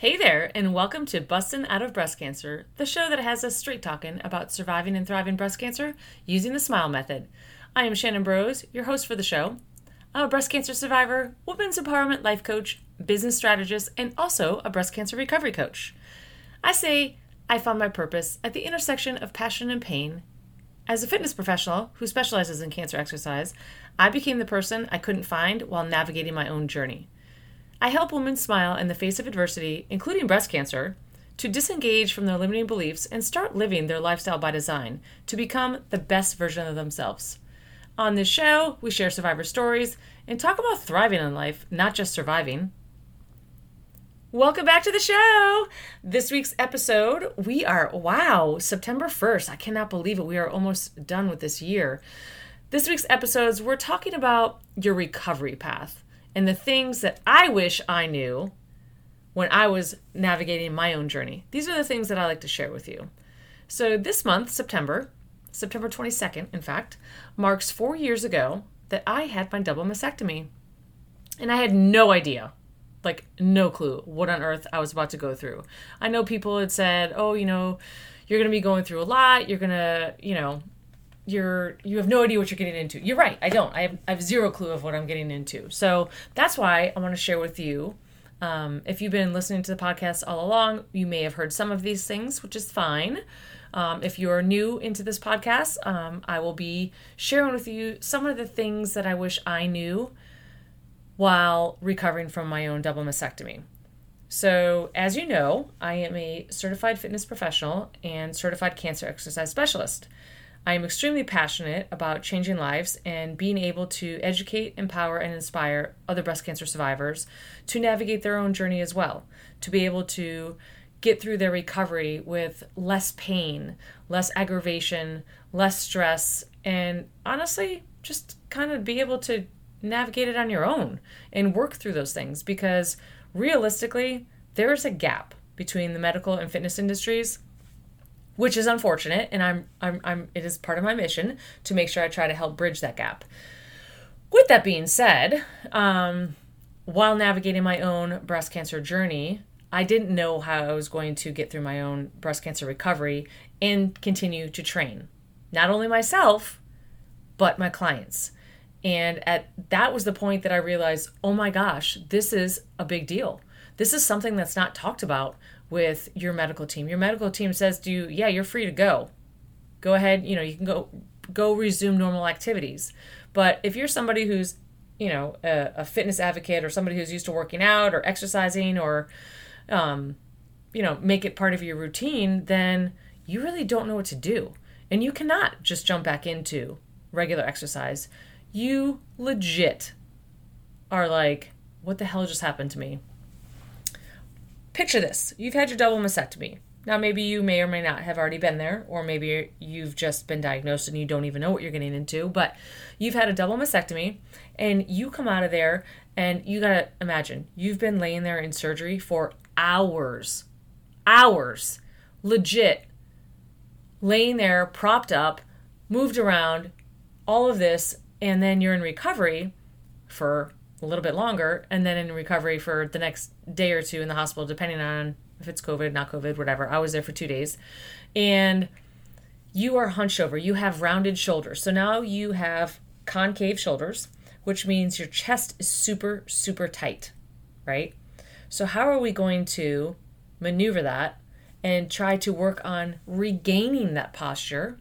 Hey there, and welcome to Bustin' Out of Breast Cancer, the show that has us straight talking about surviving and thriving breast cancer using the SMILE method. I am Shannon Burrows, your host for the show. I'm a breast cancer survivor, women's empowerment life coach, business strategist, and also a breast cancer recovery coach. I say I found my purpose at the intersection of passion and pain. As a fitness professional who specializes in cancer exercise, I became the person I couldn't find while navigating my own journey. I help women smile in the face of adversity, including breast cancer, to disengage from their limiting beliefs and start living their lifestyle by design to become the best version of themselves. On this show, we share survivor stories and talk about thriving in life, not just surviving. Welcome back to the show. This week's episode, we are, wow, September 1st. I cannot believe it. We are almost done with this year. This week's episodes, we're talking about your recovery path and the things that I wish I knew when I was navigating my own journey. These are the things that I like to share with you. So, this month, September, September 22nd, in fact, marks four years ago that I had my double mastectomy. And I had no idea, like, no clue what on earth I was about to go through. I know people had said, oh, you know, you're going to be going through a lot. You're going to, you know, you're you have no idea what you're getting into. You're right. I don't. I have, I have zero clue of what I'm getting into. So that's why I want to share with you. Um, if you've been listening to the podcast all along, you may have heard some of these things, which is fine. Um, if you're new into this podcast, um, I will be sharing with you some of the things that I wish I knew while recovering from my own double mastectomy. So, as you know, I am a certified fitness professional and certified cancer exercise specialist. I am extremely passionate about changing lives and being able to educate, empower, and inspire other breast cancer survivors to navigate their own journey as well, to be able to get through their recovery with less pain, less aggravation, less stress, and honestly, just kind of be able to navigate it on your own and work through those things because realistically, there is a gap between the medical and fitness industries which is unfortunate and I'm, I'm i'm it is part of my mission to make sure i try to help bridge that gap. With that being said um, while navigating my own breast cancer journey i didn't know how i was going to get through my own breast cancer recovery and continue to train not only myself but my clients. And at that was the point that i realized oh my gosh this is a big deal. This is something that's not talked about with your medical team. Your medical team says to you, "Yeah, you're free to go. Go ahead, you know, you can go go resume normal activities." But if you're somebody who's, you know, a, a fitness advocate or somebody who's used to working out or exercising or um, you know, make it part of your routine, then you really don't know what to do. And you cannot just jump back into regular exercise. You legit are like, what the hell just happened to me? Picture this you've had your double mastectomy. Now, maybe you may or may not have already been there, or maybe you've just been diagnosed and you don't even know what you're getting into, but you've had a double mastectomy and you come out of there and you gotta imagine you've been laying there in surgery for hours, hours, legit, laying there propped up, moved around, all of this, and then you're in recovery for a little bit longer, and then in recovery for the next day or two in the hospital, depending on if it's COVID, not COVID, whatever. I was there for two days. And you are hunched over. You have rounded shoulders. So now you have concave shoulders, which means your chest is super, super tight, right? So, how are we going to maneuver that and try to work on regaining that posture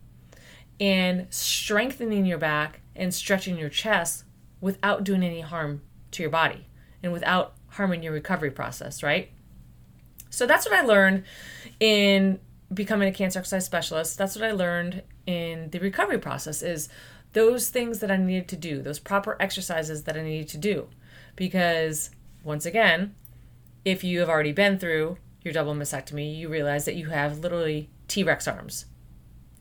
and strengthening your back and stretching your chest without doing any harm to your body and without harming your recovery process, right? So that's what I learned in becoming a cancer exercise specialist. That's what I learned in the recovery process is those things that I needed to do, those proper exercises that I needed to do. Because once again, if you have already been through your double mastectomy, you realize that you have literally T Rex arms.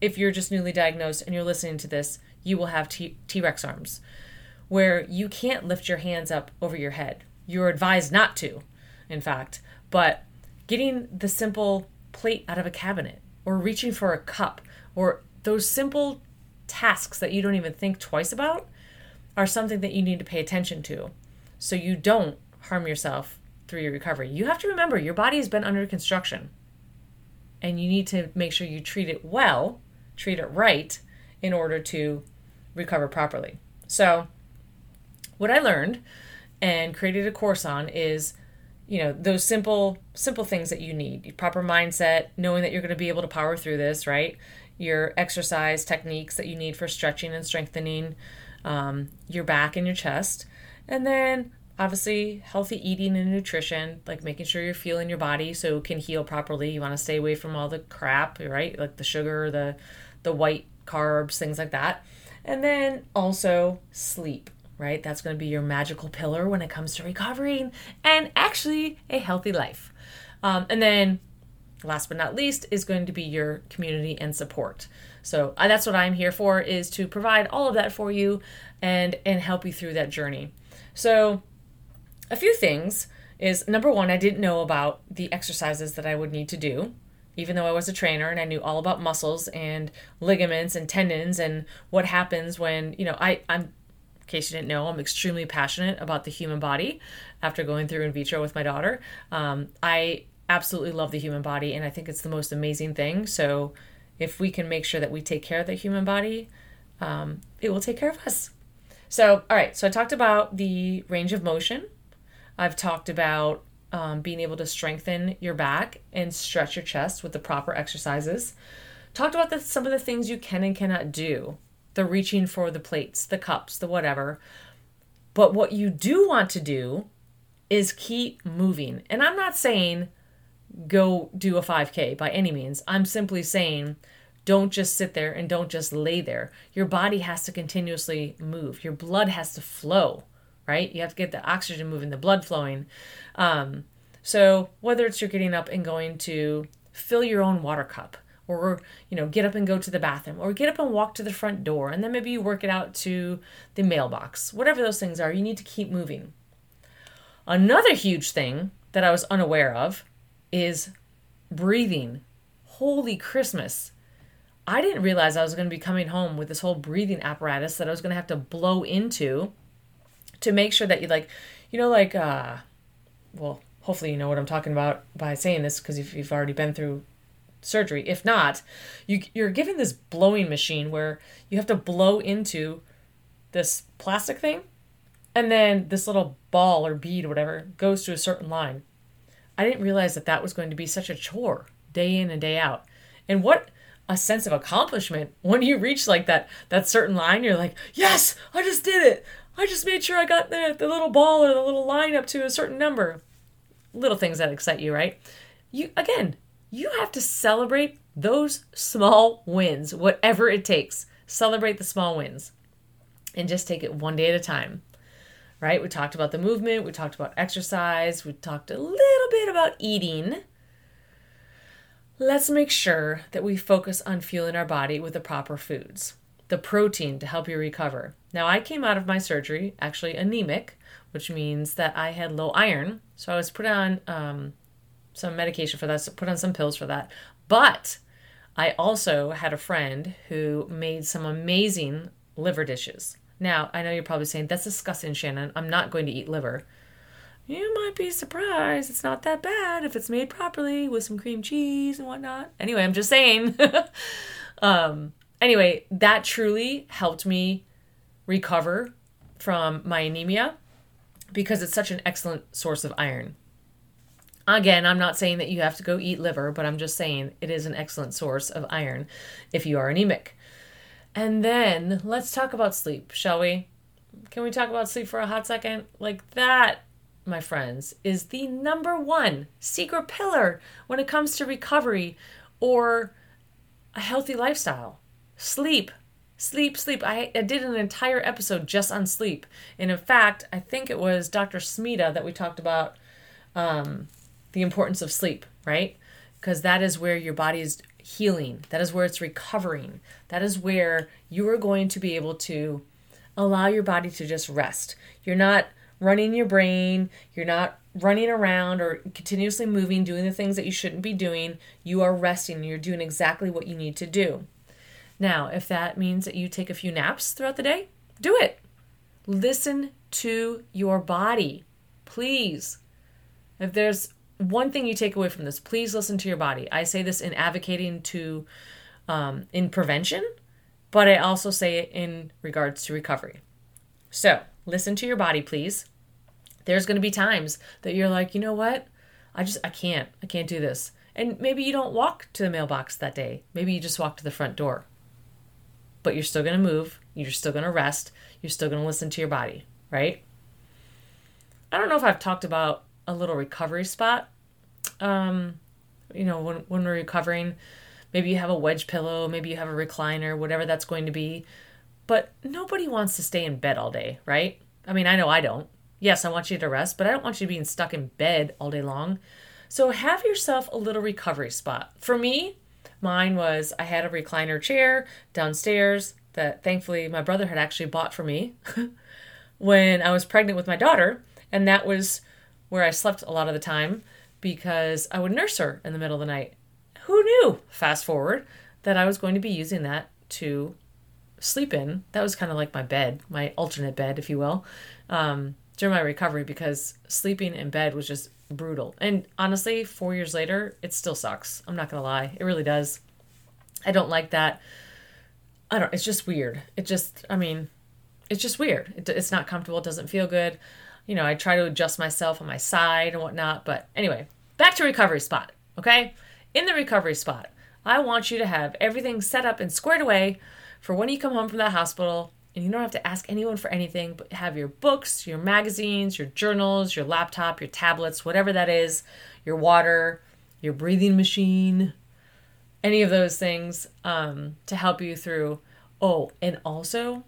If you're just newly diagnosed and you're listening to this, you will have T Rex arms where you can't lift your hands up over your head. You're advised not to, in fact, but getting the simple plate out of a cabinet or reaching for a cup or those simple tasks that you don't even think twice about are something that you need to pay attention to so you don't harm yourself through your recovery. You have to remember your body has been under construction and you need to make sure you treat it well, treat it right in order to recover properly. So, what I learned and created a course on is you know those simple simple things that you need. Proper mindset knowing that you're going to be able to power through this right? Your exercise techniques that you need for stretching and strengthening um, your back and your chest. And then obviously healthy eating and nutrition like making sure you're feeling your body so it can heal properly. You want to stay away from all the crap right? Like the sugar the the white carbs things like that. And then also sleep right? That's going to be your magical pillar when it comes to recovering and actually a healthy life. Um, and then last but not least is going to be your community and support. So uh, that's what i'm here for is to provide all of that for you and and help you through that journey. So a few things is number one, I didn't know about the exercises that I would need to do, even though I was a trainer and I knew all about muscles and ligaments and tendons and what happens when, you know, I, I'm, in case you didn't know, I'm extremely passionate about the human body after going through in vitro with my daughter. Um, I absolutely love the human body and I think it's the most amazing thing. So if we can make sure that we take care of the human body, um, it will take care of us. So, all right, so I talked about the range of motion I've talked about um, being able to strengthen your back and stretch your chest with the proper exercises. Talked about the, some of the things you can and cannot do the reaching for the plates, the cups, the whatever. But what you do want to do is keep moving. And I'm not saying go do a 5K by any means. I'm simply saying don't just sit there and don't just lay there. Your body has to continuously move, your blood has to flow right? You have to get the oxygen moving, the blood flowing. Um, so whether it's you're getting up and going to fill your own water cup, or you know get up and go to the bathroom, or get up and walk to the front door, and then maybe you work it out to the mailbox. Whatever those things are, you need to keep moving. Another huge thing that I was unaware of is breathing. Holy Christmas. I didn't realize I was going to be coming home with this whole breathing apparatus that I was going to have to blow into to make sure that you like, you know, like, uh, well, hopefully you know what I'm talking about by saying this because if you've already been through surgery. If not, you you're given this blowing machine where you have to blow into this plastic thing, and then this little ball or bead or whatever goes to a certain line. I didn't realize that that was going to be such a chore day in and day out. And what a sense of accomplishment when you reach like that that certain line you're like yes i just did it I just made sure I got the, the little ball or the little line up to a certain number. Little things that excite you, right? You again, you have to celebrate those small wins, whatever it takes. Celebrate the small wins and just take it one day at a time. Right? We talked about the movement, we talked about exercise, we talked a little bit about eating. Let's make sure that we focus on fueling our body with the proper foods the protein to help you recover. Now, I came out of my surgery actually anemic, which means that I had low iron. So I was put on um, some medication for that, so put on some pills for that. But I also had a friend who made some amazing liver dishes. Now, I know you're probably saying, that's disgusting, Shannon. I'm not going to eat liver. You might be surprised. It's not that bad if it's made properly with some cream cheese and whatnot. Anyway, I'm just saying. um, anyway, that truly helped me recover from my anemia because it's such an excellent source of iron. Again, I'm not saying that you have to go eat liver, but I'm just saying it is an excellent source of iron if you are anemic. And then let's talk about sleep, shall we? Can we talk about sleep for a hot second? Like that, my friends, is the number one secret pillar when it comes to recovery or a healthy lifestyle. Sleep. Sleep, sleep. I, I did an entire episode just on sleep. And in fact, I think it was Dr. Smita that we talked about um, the importance of sleep, right? Because that is where your body is healing, that is where it's recovering, that is where you are going to be able to allow your body to just rest. You're not running your brain, you're not running around or continuously moving, doing the things that you shouldn't be doing. You are resting, you're doing exactly what you need to do. Now, if that means that you take a few naps throughout the day, do it. Listen to your body. Please. If there's one thing you take away from this, please listen to your body. I say this in advocating to um, in prevention, but I also say it in regards to recovery. So listen to your body, please. There's going to be times that you're like, you know what? I just, I can't, I can't do this. And maybe you don't walk to the mailbox that day. Maybe you just walk to the front door. But you're still going to move. You're still going to rest. You're still going to listen to your body, right? I don't know if I've talked about a little recovery spot. Um, you know, when, when we're recovering, maybe you have a wedge pillow, maybe you have a recliner, whatever that's going to be. But nobody wants to stay in bed all day, right? I mean, I know I don't. Yes, I want you to rest, but I don't want you being stuck in bed all day long. So have yourself a little recovery spot. For me, mine was I had a recliner chair downstairs that thankfully my brother had actually bought for me when I was pregnant with my daughter. And that was where I slept a lot of the time because I would nurse her in the middle of the night. Who knew, fast forward, that I was going to be using that to sleep in. That was kind of like my bed, my alternate bed, if you will, um, during my recovery because sleeping in bed was just brutal. And honestly, four years later, it still sucks. I'm not going to lie. It really does. I don't like that. I don't, it's just weird. It just, I mean, it's just weird. It, it's not comfortable. It doesn't feel good. You know, I try to adjust myself on my side and whatnot. But anyway, back to recovery spot. Okay. In the recovery spot, I want you to have everything set up and squared away for when you come home from the hospital and you don't have to ask anyone for anything, but have your books, your magazines, your journals, your laptop, your tablets, whatever that is, your water, your breathing machine, any of those things um, to help you through. Oh, and also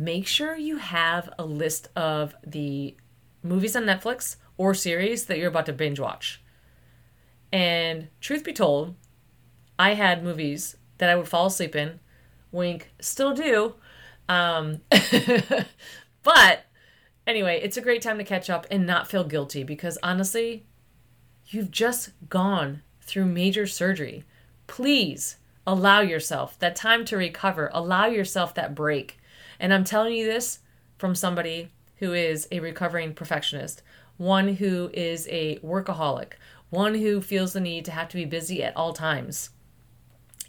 make sure you have a list of the movies on Netflix or series that you're about to binge watch. And truth be told, I had movies that I would fall asleep in. Wink, still do um, but anyway, it's a great time to catch up and not feel guilty because honestly, you've just gone through major surgery. Please allow yourself that time to recover, allow yourself that break. And I'm telling you this from somebody who is a recovering perfectionist, one who is a workaholic, one who feels the need to have to be busy at all times.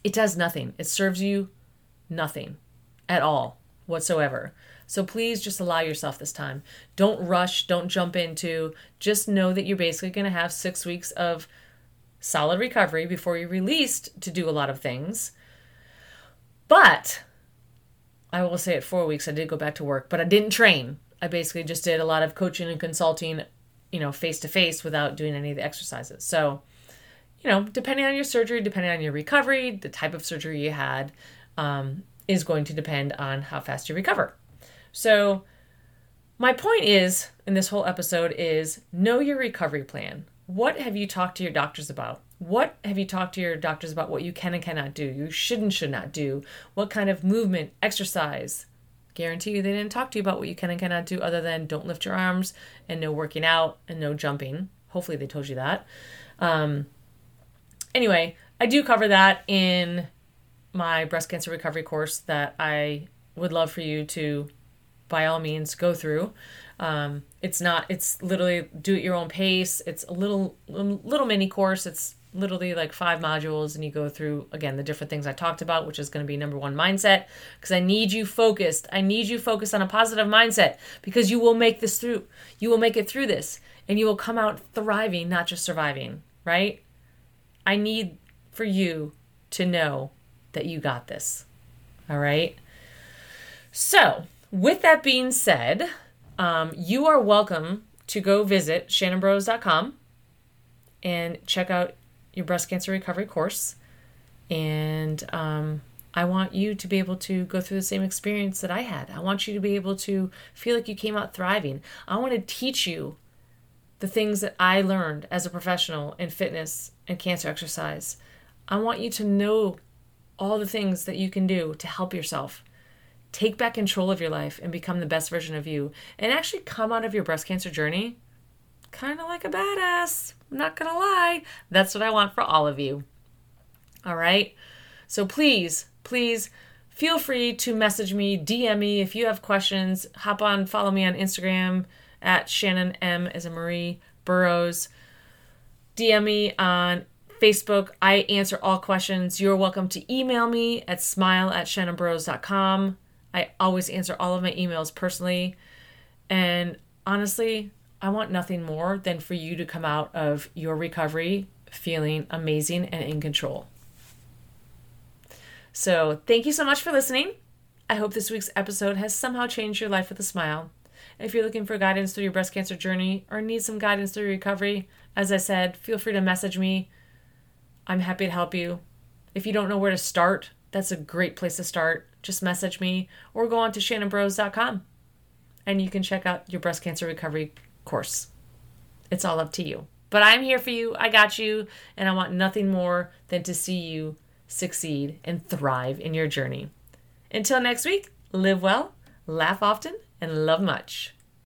It does nothing, it serves you nothing at all whatsoever. So please just allow yourself this time. Don't rush, don't jump into. Just know that you're basically going to have 6 weeks of solid recovery before you're released to do a lot of things. But I will say it 4 weeks I did go back to work, but I didn't train. I basically just did a lot of coaching and consulting, you know, face to face without doing any of the exercises. So, you know, depending on your surgery, depending on your recovery, the type of surgery you had, um, is going to depend on how fast you recover. So, my point is in this whole episode is know your recovery plan. What have you talked to your doctors about? What have you talked to your doctors about what you can and cannot do? You should and should not do? What kind of movement, exercise? Guarantee you they didn't talk to you about what you can and cannot do other than don't lift your arms and no working out and no jumping. Hopefully they told you that. Um, anyway, I do cover that in my breast cancer recovery course that I would love for you to, by all means, go through. Um, it's not. It's literally do it your own pace. It's a little little mini course. It's literally like five modules, and you go through again the different things I talked about, which is going to be number one mindset. Because I need you focused. I need you focused on a positive mindset because you will make this through. You will make it through this, and you will come out thriving, not just surviving. Right? I need for you to know that you got this. All right. So, with that being said, um, you are welcome to go visit shannonburrows.com and check out your breast cancer recovery course. And um, I want you to be able to go through the same experience that I had. I want you to be able to feel like you came out thriving. I want to teach you the things that I learned as a professional in fitness and cancer exercise. I want you to know all the things that you can do to help yourself. Take back control of your life and become the best version of you, and actually come out of your breast cancer journey kind of like a badass. I'm not gonna lie. That's what I want for all of you. All right? So please, please feel free to message me, DM me if you have questions. Hop on, follow me on Instagram at Shannon M as a Marie Burrows. DM me on Facebook. I answer all questions. You're welcome to email me at smile at shannonburrows.com. I always answer all of my emails personally. And honestly, I want nothing more than for you to come out of your recovery feeling amazing and in control. So, thank you so much for listening. I hope this week's episode has somehow changed your life with a smile. If you're looking for guidance through your breast cancer journey or need some guidance through recovery, as I said, feel free to message me. I'm happy to help you. If you don't know where to start, that's a great place to start. Just message me or go on to shannonburrows.com and you can check out your breast cancer recovery course. It's all up to you. But I'm here for you. I got you. And I want nothing more than to see you succeed and thrive in your journey. Until next week, live well, laugh often, and love much.